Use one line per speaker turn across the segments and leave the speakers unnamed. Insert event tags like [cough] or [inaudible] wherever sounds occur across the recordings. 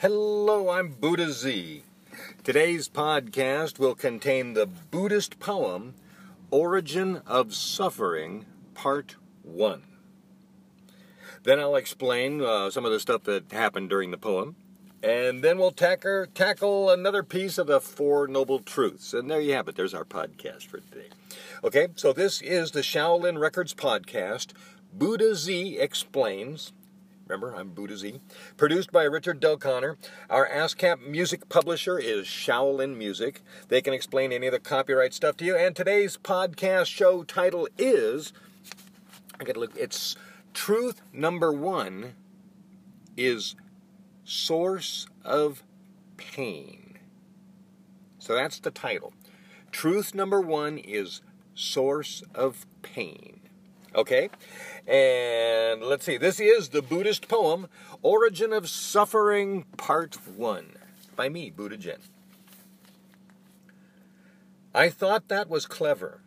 Hello, I'm Buddha Z. Today's podcast will contain the Buddhist poem Origin of Suffering, Part 1. Then I'll explain uh, some of the stuff that happened during the poem. And then we'll tackle, tackle another piece of the Four Noble Truths. And there you have it. There's our podcast for today. Okay, so this is the Shaolin Records podcast. Buddha Z explains. Remember, I'm Buddha Z. Produced by Richard Delconner. Our ASCAP music publisher is Shaolin Music. They can explain any of the copyright stuff to you. And today's podcast show title is I gotta look. It's truth number one is source of pain. So that's the title. Truth number one is source of pain. Okay? And let's see, this is the Buddhist poem, Origin of Suffering, Part 1, by me, Buddha Jen. I thought that was clever,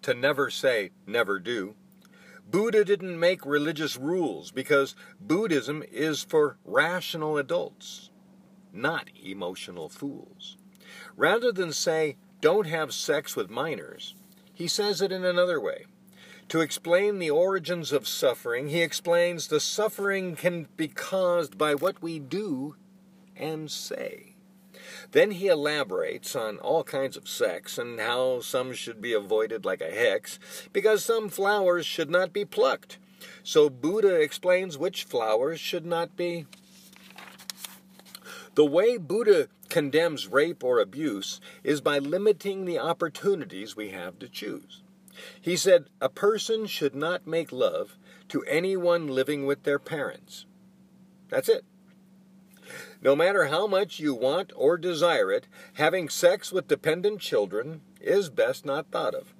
to never say, never do. Buddha didn't make religious rules because Buddhism is for rational adults, not emotional fools. Rather than say, don't have sex with minors, he says it in another way. To explain the origins of suffering, he explains the suffering can be caused by what we do and say. Then he elaborates on all kinds of sex and how some should be avoided like a hex because some flowers should not be plucked. So Buddha explains which flowers should not be. The way Buddha condemns rape or abuse is by limiting the opportunities we have to choose. He said, A person should not make love to anyone living with their parents. That's it. No matter how much you want or desire it, having sex with dependent children is best not thought of.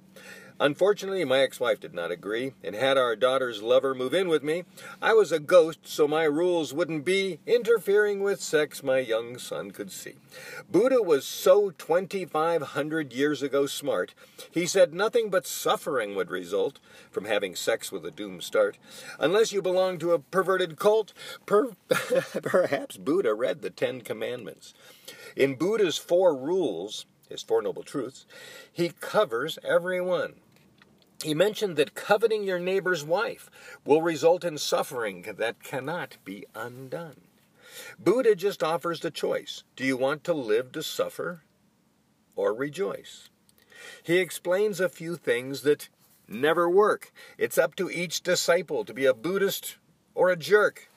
Unfortunately, my ex wife did not agree and had our daughter's lover move in with me. I was a ghost, so my rules wouldn't be interfering with sex my young son could see. Buddha was so 2,500 years ago smart, he said nothing but suffering would result from having sex with a doomed start. Unless you belong to a perverted cult, per- [laughs] perhaps Buddha read the Ten Commandments. In Buddha's Four Rules, his Four Noble Truths, he covers every one. He mentioned that coveting your neighbor's wife will result in suffering that cannot be undone. Buddha just offers the choice do you want to live to suffer or rejoice? He explains a few things that never work. It's up to each disciple to be a Buddhist or a jerk.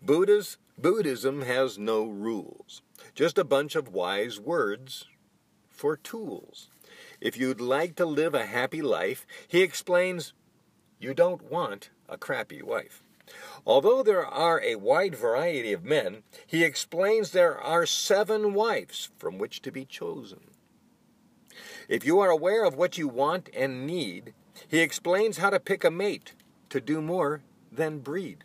Buddha's, Buddhism has no rules, just a bunch of wise words for tools. If you'd like to live a happy life, he explains you don't want a crappy wife. Although there are a wide variety of men, he explains there are seven wives from which to be chosen. If you are aware of what you want and need, he explains how to pick a mate to do more than breed.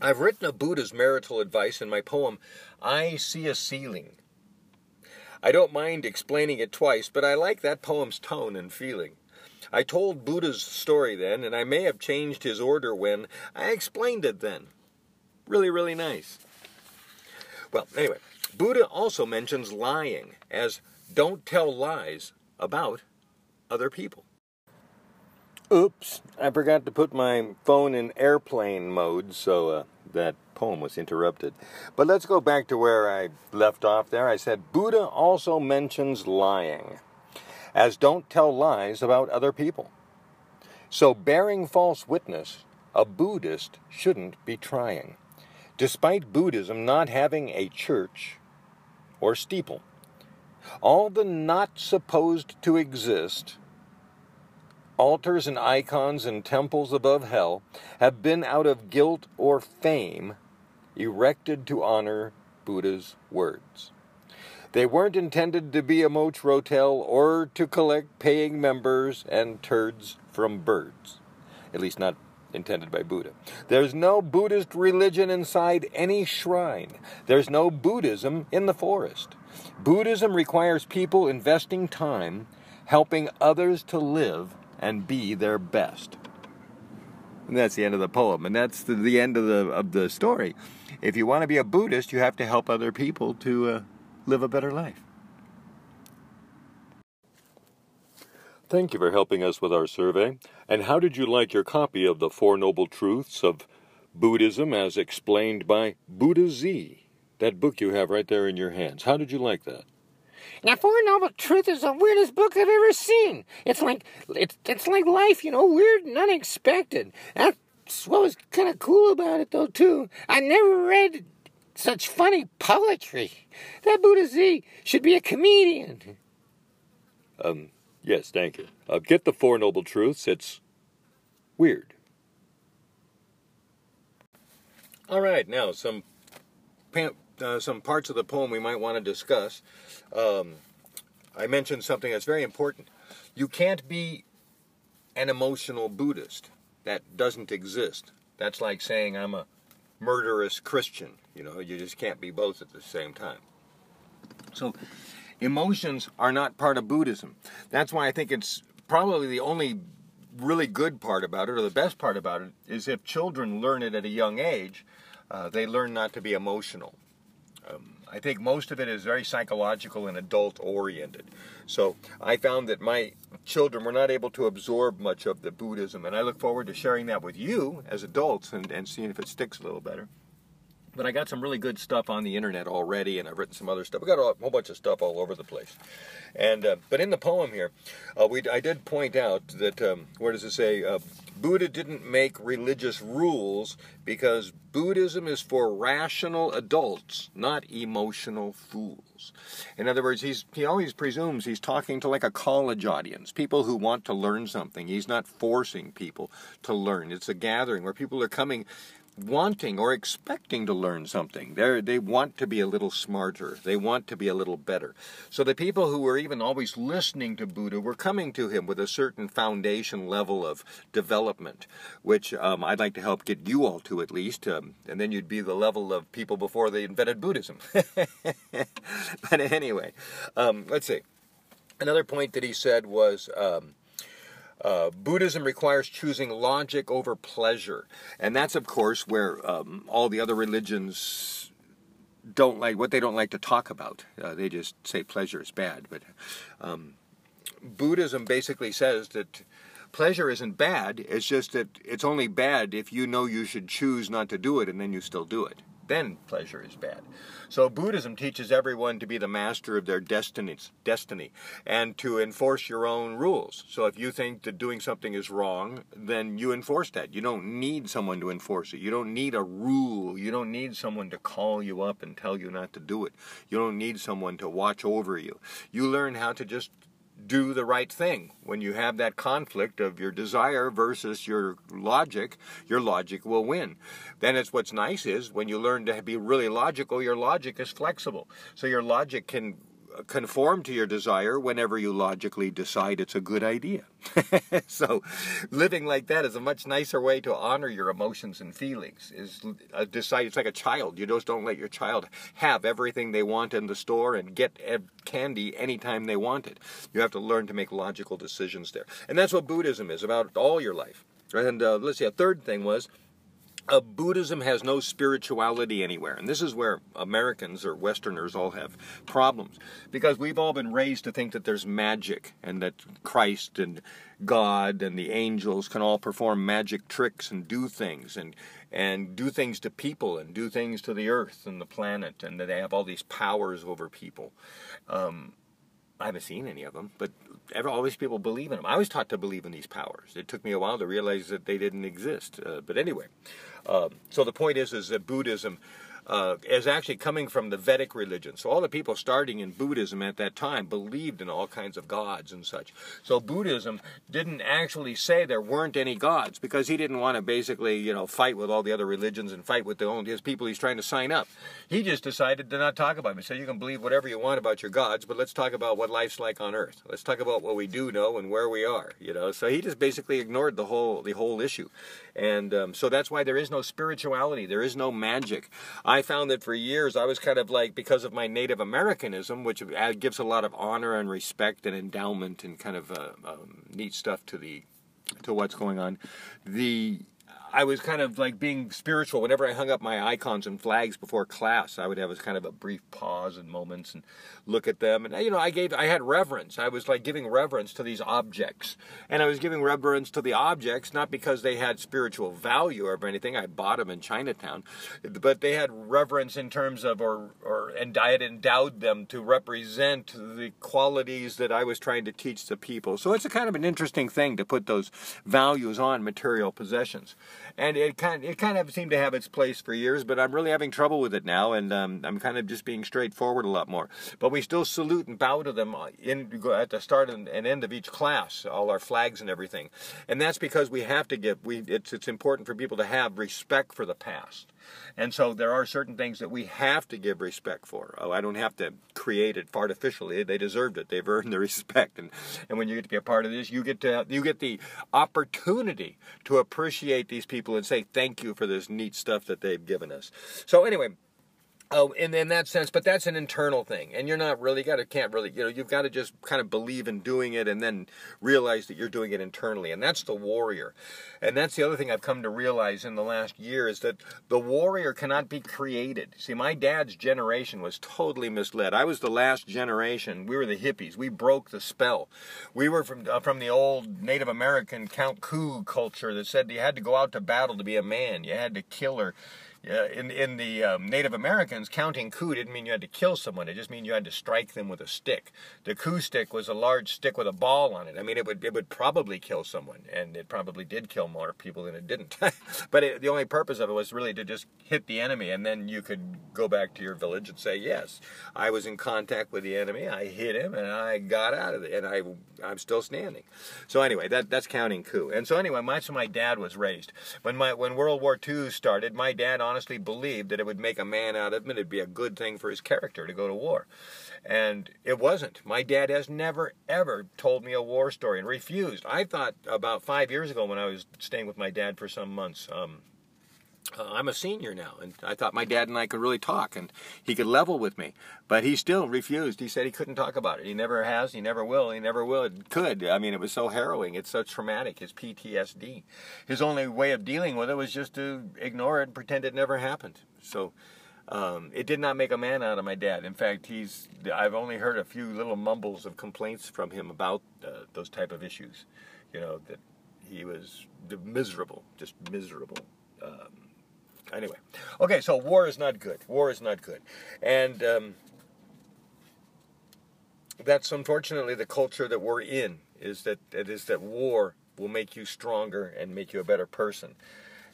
I've written a Buddha's marital advice in my poem, I See a Ceiling, I don't mind explaining it twice, but I like that poem's tone and feeling. I told Buddha's story then, and I may have changed his order when I explained it then. Really, really nice. Well, anyway, Buddha also mentions lying as don't tell lies about other people. Oops, I forgot to put my phone in airplane mode, so uh, that poem was interrupted. But let's go back to where I left off there. I said Buddha also mentions lying, as don't tell lies about other people. So, bearing false witness, a Buddhist shouldn't be trying, despite Buddhism not having a church or steeple. All the not supposed to exist altars and icons and temples above hell have been out of guilt or fame erected to honor Buddha's words. They weren't intended to be a moch rotel or to collect paying members and turds from birds, at least not intended by Buddha. There's no Buddhist religion inside any shrine. There's no Buddhism in the forest. Buddhism requires people investing time helping others to live and be their best. And that's the end of the poem, and that's the, the end of the of the story. If you want to be a Buddhist, you have to help other people to uh, live a better life. Thank you for helping us with our survey. And how did you like your copy of the Four Noble Truths of Buddhism as explained by Buddha Z? That book you have right there in your hands. How did you like that?
Now, Four Noble Truth is the weirdest book I've ever seen. It's like it's it's like life, you know, weird and unexpected. That's what was kind of cool about it, though, too. I never read such funny poetry. That Buddha Z should be a comedian.
Um, yes, thank you. Uh, get the Four Noble Truths. It's weird. All right, now some uh, some parts of the poem we might want to discuss. Um, I mentioned something that's very important. You can't be an emotional Buddhist. That doesn't exist. That's like saying I'm a murderous Christian. You know, you just can't be both at the same time. So, emotions are not part of Buddhism. That's why I think it's probably the only really good part about it, or the best part about it, is if children learn it at a young age, uh, they learn not to be emotional. Um, I think most of it is very psychological and adult oriented. So I found that my children were not able to absorb much of the Buddhism, and I look forward to sharing that with you as adults and, and seeing if it sticks a little better. But I got some really good stuff on the internet already, and I've written some other stuff. We got a whole bunch of stuff all over the place. And uh, but in the poem here, uh, we I did point out that um, where does it say? Uh, Buddha didn't make religious rules because Buddhism is for rational adults, not emotional fools. In other words, he's, he always presumes he's talking to like a college audience, people who want to learn something. He's not forcing people to learn. It's a gathering where people are coming wanting or expecting to learn something. They they want to be a little smarter. They want to be a little better. So the people who were even always listening to Buddha were coming to him with a certain foundation level of development, which um, I'd like to help get you all to at least, um, and then you'd be the level of people before they invented Buddhism. [laughs] but anyway, um, let's see. Another point that he said was. Um, uh, Buddhism requires choosing logic over pleasure, and that's of course where um, all the other religions don't like what they don't like to talk about. Uh, they just say pleasure is bad, but um, Buddhism basically says that pleasure isn't bad. It's just that it's only bad if you know you should choose not to do it and then you still do it then pleasure is bad. So Buddhism teaches everyone to be the master of their destinies, destiny and to enforce your own rules. So if you think that doing something is wrong, then you enforce that. You don't need someone to enforce it. You don't need a rule. You don't need someone to call you up and tell you not to do it. You don't need someone to watch over you. You learn how to just do the right thing. When you have that conflict of your desire versus your logic, your logic will win. Then it's what's nice is when you learn to be really logical, your logic is flexible. So your logic can conform to your desire whenever you logically decide it's a good idea. [laughs] so living like that is a much nicer way to honor your emotions and feelings. Is decide it's like a child. You just don't let your child have everything they want in the store and get candy anytime they want it. You have to learn to make logical decisions there. And that's what Buddhism is about all your life. And uh, let's see, a third thing was uh, Buddhism has no spirituality anywhere. And this is where Americans or Westerners all have problems. Because we've all been raised to think that there's magic and that Christ and God and the angels can all perform magic tricks and do things and, and do things to people and do things to the earth and the planet and that they have all these powers over people. Um, I haven't seen any of them, but ever, all these people believe in them. I was taught to believe in these powers. It took me a while to realize that they didn't exist. Uh, but anyway, um, so the point is, is that Buddhism uh, is actually coming from the Vedic religion. So all the people starting in Buddhism at that time believed in all kinds of gods and such. So Buddhism didn't actually say there weren't any gods because he didn't want to basically, you know, fight with all the other religions and fight with the only his people he's trying to sign up. He just decided to not talk about them. He said you can believe whatever you want about your gods, but let's talk about what life's like on Earth. Let's talk about what we do know and where we are. You know, so he just basically ignored the whole the whole issue, and um, so that's why there is no spirituality. There is no magic. I found that for years I was kind of like, because of my Native Americanism, which gives a lot of honor and respect and endowment and kind of uh, um, neat stuff to the to what's going on, the I was kind of like being spiritual. Whenever I hung up my icons and flags before class, I would have a kind of a brief pause and moments and look at them. And you know, I gave, I had reverence. I was like giving reverence to these objects, and I was giving reverence to the objects not because they had spiritual value or anything. I bought them in Chinatown, but they had reverence in terms of, or or and I had endowed them to represent the qualities that I was trying to teach the people. So it's a kind of an interesting thing to put those values on material possessions and it kind of, it kind of seemed to have its place for years, but I'm really having trouble with it now, and um, I'm kind of just being straightforward a lot more. But we still salute and bow to them in at the start and end of each class, all our flags and everything, and that's because we have to give we it's it's important for people to have respect for the past. And so there are certain things that we have to give respect for. Oh, I don't have to create it artificially. They deserved it. They've earned the [laughs] respect. And, and when you get to be a part of this, you get to you get the opportunity to appreciate these people and say thank you for this neat stuff that they've given us. So anyway, Oh, in, in that sense, but that's an internal thing, and you're not really got to can't really you know you've got to just kind of believe in doing it, and then realize that you're doing it internally, and that's the warrior, and that's the other thing I've come to realize in the last year is that the warrior cannot be created. See, my dad's generation was totally misled. I was the last generation. We were the hippies. We broke the spell. We were from uh, from the old Native American Count Coup culture that said you had to go out to battle to be a man. You had to kill her in in the um, Native Americans, counting coup didn't mean you had to kill someone. It just mean you had to strike them with a stick. The coup stick was a large stick with a ball on it. I mean, it would it would probably kill someone, and it probably did kill more people than it didn't. [laughs] but it, the only purpose of it was really to just hit the enemy, and then you could go back to your village and say, "Yes, I was in contact with the enemy. I hit him, and I got out of it, and I I'm still standing." So anyway, that that's counting coup. And so anyway, that's my dad was raised. When my when World War II started, my dad on honestly believed that it would make a man out of him and it'd be a good thing for his character to go to war. And it wasn't. My dad has never, ever told me a war story and refused. I thought about five years ago when I was staying with my dad for some months, um, uh, I'm a senior now, and I thought my dad and I could really talk, and he could level with me. But he still refused. He said he couldn't talk about it. He never has. He never will. He never will. Could. I mean, it was so harrowing. It's so traumatic. His PTSD. His only way of dealing with it was just to ignore it and pretend it never happened. So. Um, it did not make a man out of my dad. In fact, he's. I've only heard a few little mumbles of complaints from him about uh, those type of issues. You know that he was miserable, just miserable. Um, Anyway, okay, so war is not good. War is not good, and um, that's unfortunately the culture that we're in. Is that it is that war will make you stronger and make you a better person,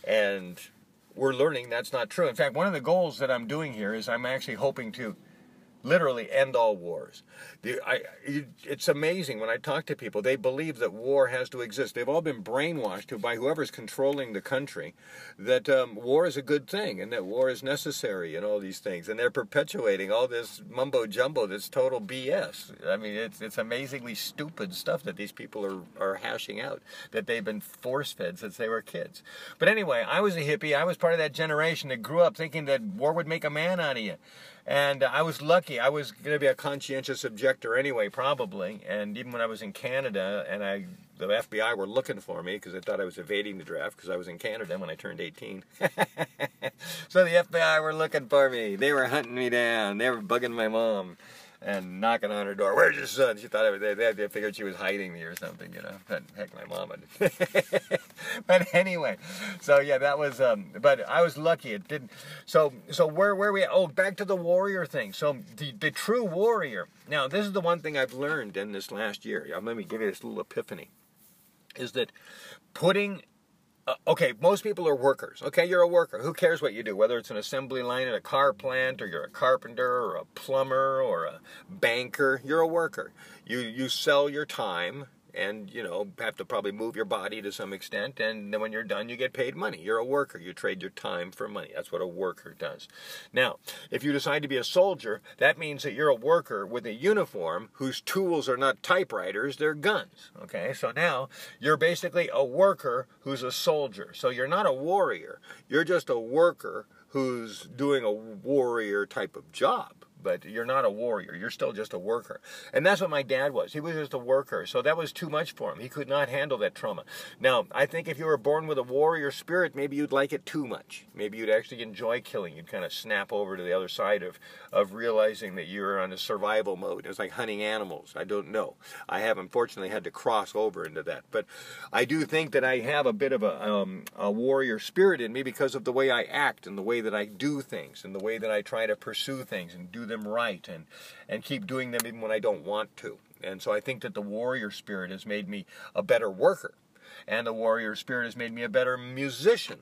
and we're learning that's not true. In fact, one of the goals that I'm doing here is I'm actually hoping to literally end all wars. The, I, it's amazing when I talk to people, they believe that war has to exist. They've all been brainwashed by whoever's controlling the country that um, war is a good thing and that war is necessary and all these things. And they're perpetuating all this mumbo jumbo that's total BS. I mean, it's, it's amazingly stupid stuff that these people are, are hashing out that they've been force fed since they were kids. But anyway, I was a hippie. I was part of that generation that grew up thinking that war would make a man out of you. And I was lucky. I was going to be a conscientious objector anyway, probably. And even when I was in Canada, and I, the FBI were looking for me because they thought I was evading the draft because I was in Canada when I turned 18. [laughs] so the FBI were looking for me. They were hunting me down. They were bugging my mom and knocking on her door. Where's your son? She thought I was, they, they figured she was hiding me or something, you know. But heck, my mom would. [laughs] but anyway, so yeah, that was. Um, but I was lucky. It didn't. So so where where we? Oh, back to the warrior thing. So the the true warrior. Now this is the one thing I've learned in this last year. Let me give you this little epiphany. Is that putting uh, okay, most people are workers. Okay, you're a worker. Who cares what you do? Whether it's an assembly line at a car plant, or you're a carpenter, or a plumber, or a banker, you're a worker. You you sell your time and you know have to probably move your body to some extent and then when you're done you get paid money. You're a worker. You trade your time for money. That's what a worker does. Now if you decide to be a soldier that means that you're a worker with a uniform whose tools are not typewriters they're guns okay? So now you're basically a worker who's a soldier. So you're not a warrior. You're just a worker who's doing a warrior type of job but you're not a warrior. You're still just a worker. And that's what my dad was. He was just a worker. So that was too much for him. He could not handle that trauma. Now, I think if you were born with a warrior spirit, maybe you'd like it too much. Maybe you'd actually enjoy killing. You'd kind of snap over to the other side of, of realizing that you're on a survival mode. It's like hunting animals. I don't know. I have unfortunately had to cross over into that. But I do think that I have a bit of a, um, a warrior spirit in me because of the way I act and the way that I do things and the way that I try to pursue things and do them right and, and keep doing them even when I don't want to. And so I think that the warrior spirit has made me a better worker. And the warrior spirit has made me a better musician.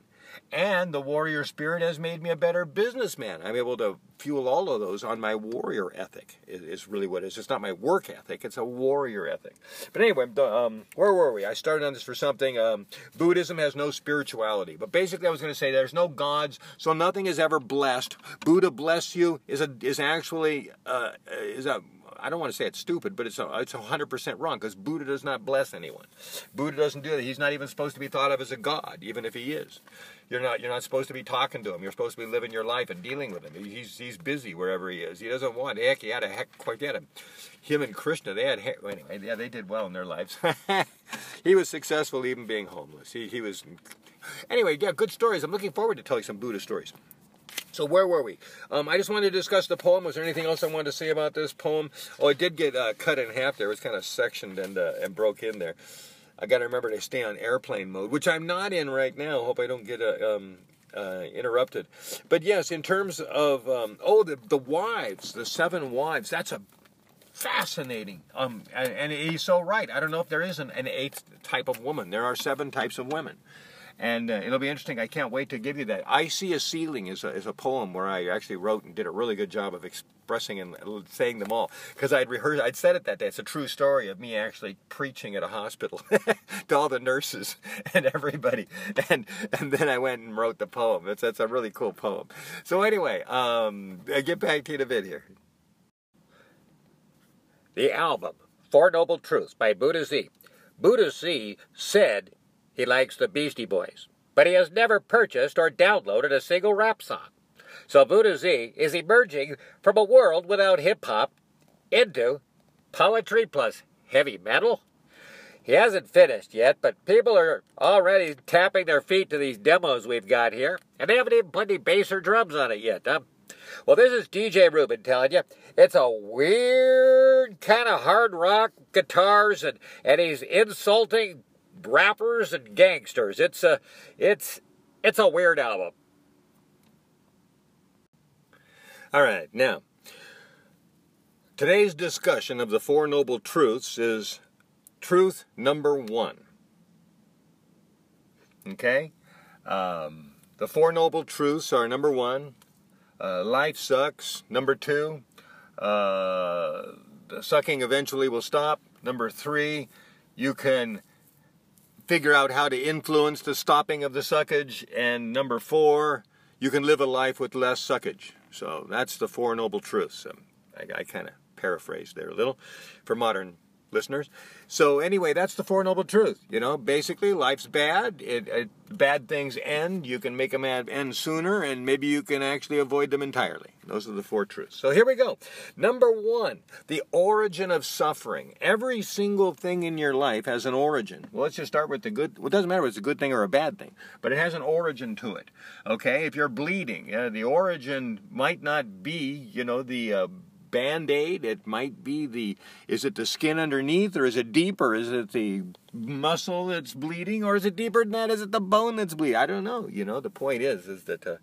And the warrior spirit has made me a better businessman. I'm able to fuel all of those on my warrior ethic, is, really what it is. It's not my work ethic, it's a warrior ethic. But anyway, um, where were we? I started on this for something. Um, Buddhism has no spirituality. But basically, I was going to say there's no gods, so nothing is ever blessed. Buddha bless you is, a, is actually uh, is a I don't want to say it's stupid, but it's a, it's 100% wrong because Buddha does not bless anyone. Buddha doesn't do that. He's not even supposed to be thought of as a god, even if he is. You're not you're not supposed to be talking to him. You're supposed to be living your life and dealing with him. He's he's busy wherever he is. He doesn't want. Heck, he had a heck quite had a, him and Krishna. They had anyway. Yeah, they did well in their lives. [laughs] he was successful even being homeless. He he was. Anyway, yeah, good stories. I'm looking forward to telling some Buddha stories. So where were we? Um, I just wanted to discuss the poem. Was there anything else I wanted to say about this poem? Oh, it did get uh, cut in half there. It was kind of sectioned and uh, and broke in there. I got to remember to stay on airplane mode, which I'm not in right now. Hope I don't get uh, um, uh, interrupted. But yes, in terms of um, oh the the wives, the seven wives. That's a fascinating. Um, and, and he's so right. I don't know if there is an, an eighth type of woman. There are seven types of women and uh, it'll be interesting. I can't wait to give you that. I See a Ceiling is a, is a poem where I actually wrote and did a really good job of expressing and saying them all because I'd rehearsed, I'd said it that day. It's a true story of me actually preaching at a hospital [laughs] to all the nurses [laughs] and everybody, and and then I went and wrote the poem. That's that's a really cool poem. So anyway, um, I get back to a bit here.
The album Four Noble Truths by Buddha Z. Buddha Z said he likes the Beastie Boys, but he has never purchased or downloaded a single rap song. So Buddha Z is emerging from a world without hip hop into poetry plus heavy metal. He hasn't finished yet, but people are already tapping their feet to these demos we've got here, and they haven't even put any bass or drums on it yet. Huh? Well, this is DJ Rubin telling you it's a weird kind of hard rock guitars, and, and he's insulting rappers and gangsters. It's a it's it's a weird album.
All right, now today's discussion of the Four Noble Truths is truth number one. Okay, um, the Four Noble Truths are number one. Uh, life sucks. Number two, uh, the sucking eventually will stop. Number three, you can figure out how to influence the stopping of the suckage. And number four, you can live a life with less suckage. So that's the Four Noble Truths. Um, I, I kind of paraphrased there a little for modern listeners. So anyway, that's the four noble truths. You know, basically, life's bad. It, it, bad things end. You can make them end sooner, and maybe you can actually avoid them entirely. Those are the four truths. So here we go. Number one, the origin of suffering. Every single thing in your life has an origin. Well, let's just start with the good. Well, it doesn't matter if it's a good thing or a bad thing, but it has an origin to it. Okay, if you're bleeding, uh, the origin might not be, you know, the uh, band-aid. It might be the is it the skin underneath or is it deeper? Is it the muscle that's bleeding or is it deeper than that? Is it the bone that's bleeding? I don't know. You know the point is is that uh,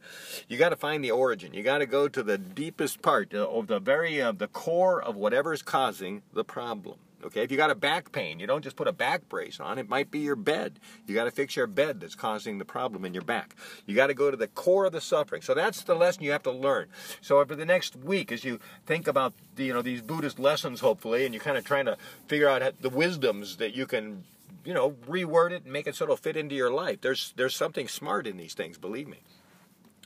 you got to find the origin. You got to go to the deepest part uh, of the very uh, the core of whatever's causing the problem Okay, if you got a back pain, you don't just put a back brace on. It might be your bed. You got to fix your bed that's causing the problem in your back. You got to go to the core of the suffering. So that's the lesson you have to learn. So over the next week, as you think about the, you know these Buddhist lessons, hopefully, and you're kind of trying to figure out the wisdoms that you can you know reword it and make it sort of fit into your life. There's there's something smart in these things, believe me.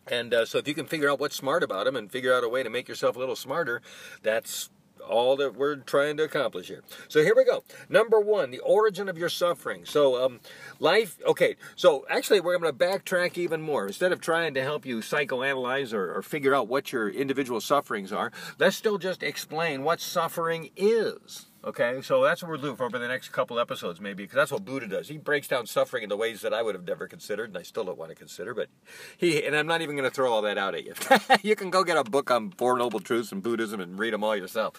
And uh, so if you can figure out what's smart about them and figure out a way to make yourself a little smarter, that's all that we're trying to accomplish here. So here we go. Number one, the origin of your suffering. So um, life. Okay. So actually, we're going to backtrack even more. Instead of trying to help you psychoanalyze or, or figure out what your individual sufferings are, let's still just explain what suffering is. Okay, so that's what we're doing for over the next couple episodes, maybe, because that's what Buddha does. He breaks down suffering in the ways that I would have never considered, and I still don't want to consider. But he, and I'm not even going to throw all that out at you. [laughs] you can go get a book on Four Noble Truths and Buddhism and read them all yourself.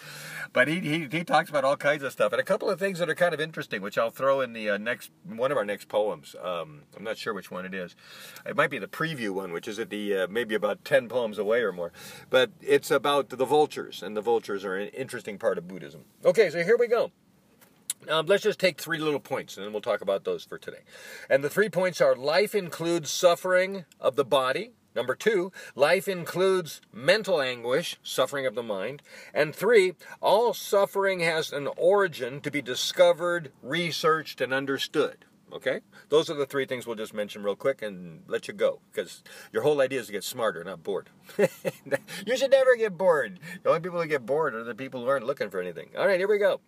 But he, he, he talks about all kinds of stuff, and a couple of things that are kind of interesting, which I'll throw in the uh, next one of our next poems. Um, I'm not sure which one it is. It might be the preview one, which is at the uh, maybe about ten poems away or more. But it's about the vultures, and the vultures are an interesting part of Buddhism. Okay, so here we go. Um, let's just take three little points and then we'll talk about those for today. And the three points are life includes suffering of the body. Number two, life includes mental anguish, suffering of the mind. And three, all suffering has an origin to be discovered, researched, and understood. Okay? Those are the three things we'll just mention real quick and let you go because your whole idea is to get smarter, not bored. [laughs] you should never get bored. The only people who get bored are the people who aren't looking for anything. All right, here we go.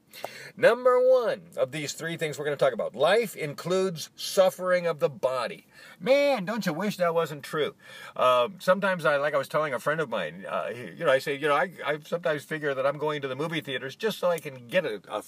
Number one of these three things we're going to talk about life includes suffering of the body. Man, don't you wish that wasn't true? Um, sometimes I, like I was telling a friend of mine, uh, you know, I say, you know, I, I sometimes figure that I'm going to the movie theaters just so I can get a, a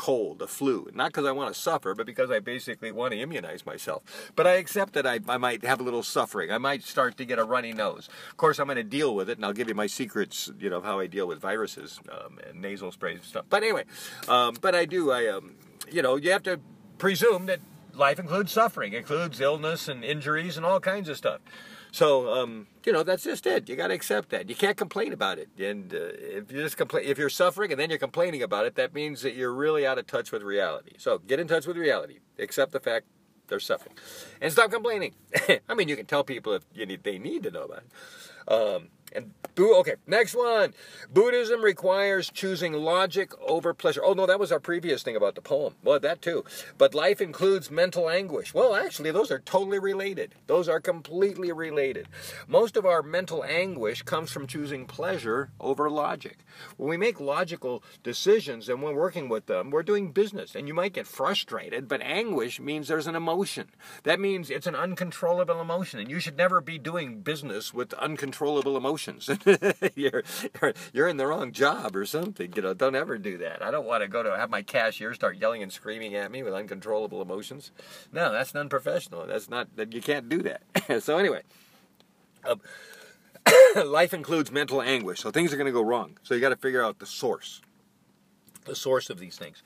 cold, a flu. Not because I want to suffer, but because I basically want to immunize myself. But I accept that I, I might have a little suffering. I might start to get a runny nose. Of course, I'm going to deal with it, and I'll give you my secrets, you know, of how I deal with viruses um, and nasal sprays and stuff. But anyway, um, but I do, I, um, you know, you have to presume that life includes suffering, includes illness and injuries and all kinds of stuff. So, um, you know, that's just it. You got to accept that. You can't complain about it. And uh, if you just complain, if you're suffering and then you're complaining about it, that means that you're really out of touch with reality. So, get in touch with reality. Accept the fact they're suffering, and stop complaining. [laughs] I mean, you can tell people if you need, they need to know about it. Um, and okay, next one. Buddhism requires choosing logic over pleasure. Oh no, that was our previous thing about the poem. Well, that too. But life includes mental anguish. Well, actually, those are totally related. Those are completely related. Most of our mental anguish comes from choosing pleasure over logic. When we make logical decisions and we're working with them, we're doing business, and you might get frustrated. But anguish means there's an emotion. That means it's an uncontrollable emotion, and you should never be doing business with uncontrollable emotions [laughs] you're, you're in the wrong job or something. You know, don't ever do that. I don't want to go to have my cashier start yelling and screaming at me with uncontrollable emotions. No, that's unprofessional. That's not. That you can't do that. [laughs] so anyway. Um, [coughs] life includes mental anguish, so things are going to go wrong. So you got to figure out the source, the source of these things.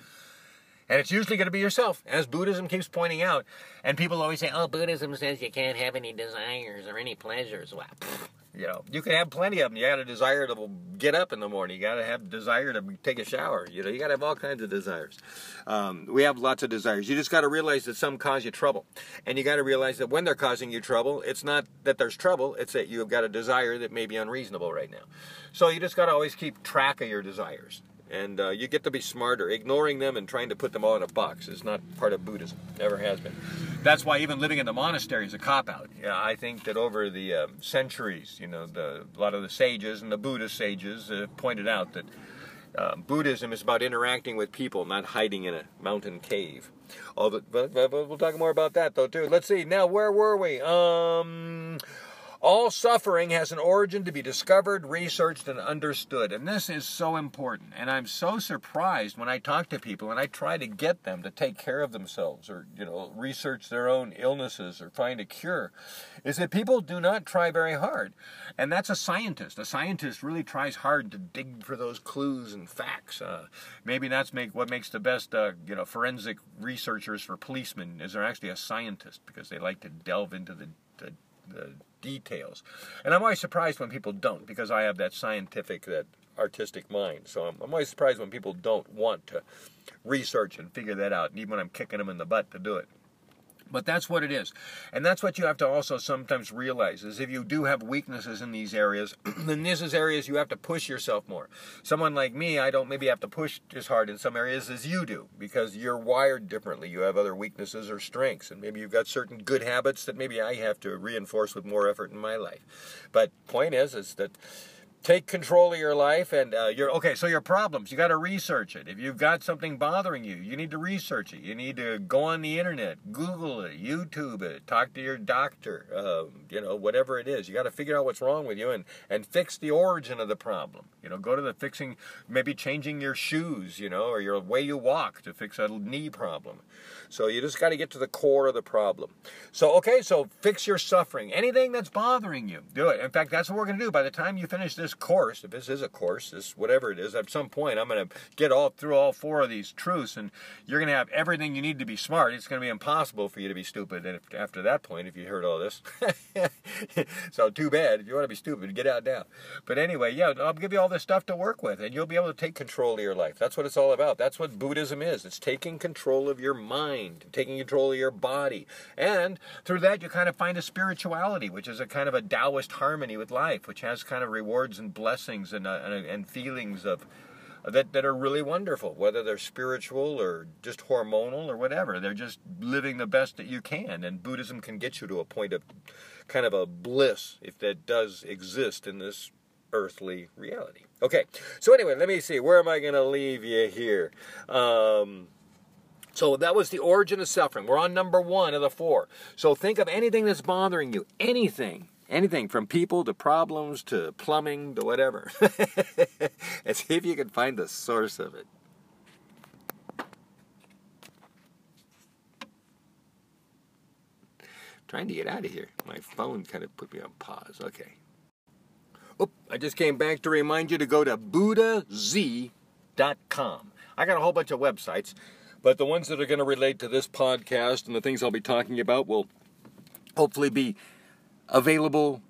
And it's usually going to be yourself, as Buddhism keeps pointing out. And people always say, oh, Buddhism says you can't have any desires or any pleasures. Well, pfft, you know, you can have plenty of them. You got a desire to get up in the morning. You got to have desire to take a shower. You know, you got to have all kinds of desires. Um, we have lots of desires. You just got to realize that some cause you trouble, and you got to realize that when they're causing you trouble, it's not that there's trouble. It's that you've got a desire that may be unreasonable right now. So you just got to always keep track of your desires and uh, you get to be smarter. Ignoring them and trying to put them all in a box is not part of Buddhism. Never has been. That's why even living in the monastery is a cop out. Yeah, I think that over the um, centuries, you know, the, a lot of the sages and the Buddhist sages uh, pointed out that uh, Buddhism is about interacting with people, not hiding in a mountain cave. All the, but, but we'll talk more about that though too. Let's see. Now, where were we? Um. All suffering has an origin to be discovered, researched, and understood. And this is so important. And I'm so surprised when I talk to people and I try to get them to take care of themselves or, you know, research their own illnesses or find a cure, is that people do not try very hard. And that's a scientist. A scientist really tries hard to dig for those clues and facts. Uh, maybe that's make what makes the best, uh, you know, forensic researchers for policemen is they're actually a scientist because they like to delve into the, the, the details. And I'm always surprised when people don't because I have that scientific, that artistic mind. So I'm, I'm always surprised when people don't want to research and figure that out, even when I'm kicking them in the butt to do it. But that's what it is. And that's what you have to also sometimes realize is if you do have weaknesses in these areas, [clears throat] then this is areas you have to push yourself more. Someone like me, I don't maybe have to push as hard in some areas as you do because you're wired differently. You have other weaknesses or strengths, and maybe you've got certain good habits that maybe I have to reinforce with more effort in my life. But point is, is that take control of your life and uh, your okay so your problems you got to research it. If you've got something bothering you you need to research it. You need to go on the internet google it youtube it talk to your doctor um, you know whatever it is. You got to figure out what's wrong with you and and fix the origin of the problem. You know go to the fixing maybe changing your shoes you know or your way you walk to fix a knee problem. So you just got to get to the core of the problem. So okay so fix your suffering. Anything that's bothering you do it. In fact that's what we're going to do. By the time you finish this course, if this is a course, this whatever it is, at some point I'm going to get all through all four of these truths, and you're going to have everything you need to be smart. It's going to be impossible for you to be stupid. And if, after that point, if you heard all this, [laughs] so too bad. If you want to be stupid, get out now. But anyway, yeah, I'll give you all this stuff to work with, and you'll be able to take control of your life. That's what it's all about. That's what Buddhism is. It's taking control of your mind, taking control of your body, and through that you kind of find a spirituality, which is a kind of a Taoist harmony with life, which has kind of rewards and blessings and, uh, and, and feelings of that, that are really wonderful, whether they're spiritual or just hormonal or whatever. They're just living the best that you can. And Buddhism can get you to a point of kind of a bliss, if that does exist in this earthly reality. Okay, so anyway, let me see. Where am I going to leave you here? Um, so that was the origin of suffering. We're on number one of the four. So think of anything that's bothering you, anything anything from people to problems to plumbing to whatever. [laughs] and see if you can find the source of it. trying to get out of here. My phone kind of put me on pause. Okay. Oop, I just came back to remind you to go to buddhaz.com. I got a whole bunch of websites, but the ones that are going to relate to this podcast and the things I'll be talking about will hopefully be available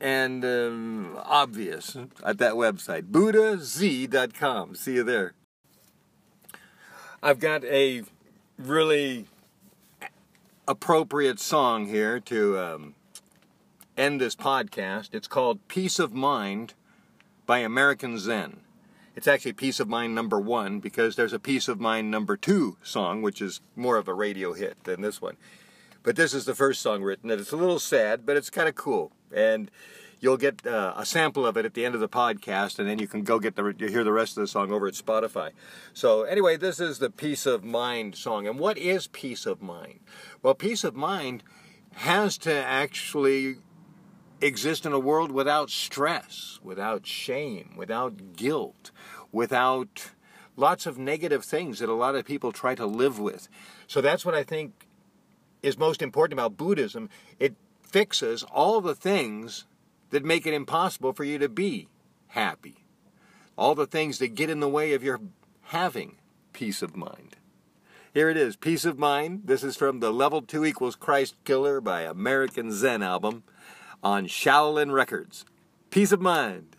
and um, obvious at that website, buddhaz.com. See you there. I've got a really appropriate song here to um, end this podcast. It's called Peace of Mind by American Zen. It's actually Peace of Mind number one because there's a Peace of Mind number two song, which is more of a radio hit than this one. But this is the first song written, and it's a little sad, but it's kind of cool. And you'll get uh, a sample of it at the end of the podcast, and then you can go get the hear the rest of the song over at Spotify. So anyway, this is the peace of mind song. And what is peace of mind? Well, peace of mind has to actually exist in a world without stress, without shame, without guilt, without lots of negative things that a lot of people try to live with. So that's what I think is most important about Buddhism. It fixes all the things that make it impossible for you to be happy, all the things that get in the way of your having peace of mind. Here it is, Peace of Mind. This is from the Level 2 Equals Christ Killer by American Zen album on Shaolin Records. Peace of Mind.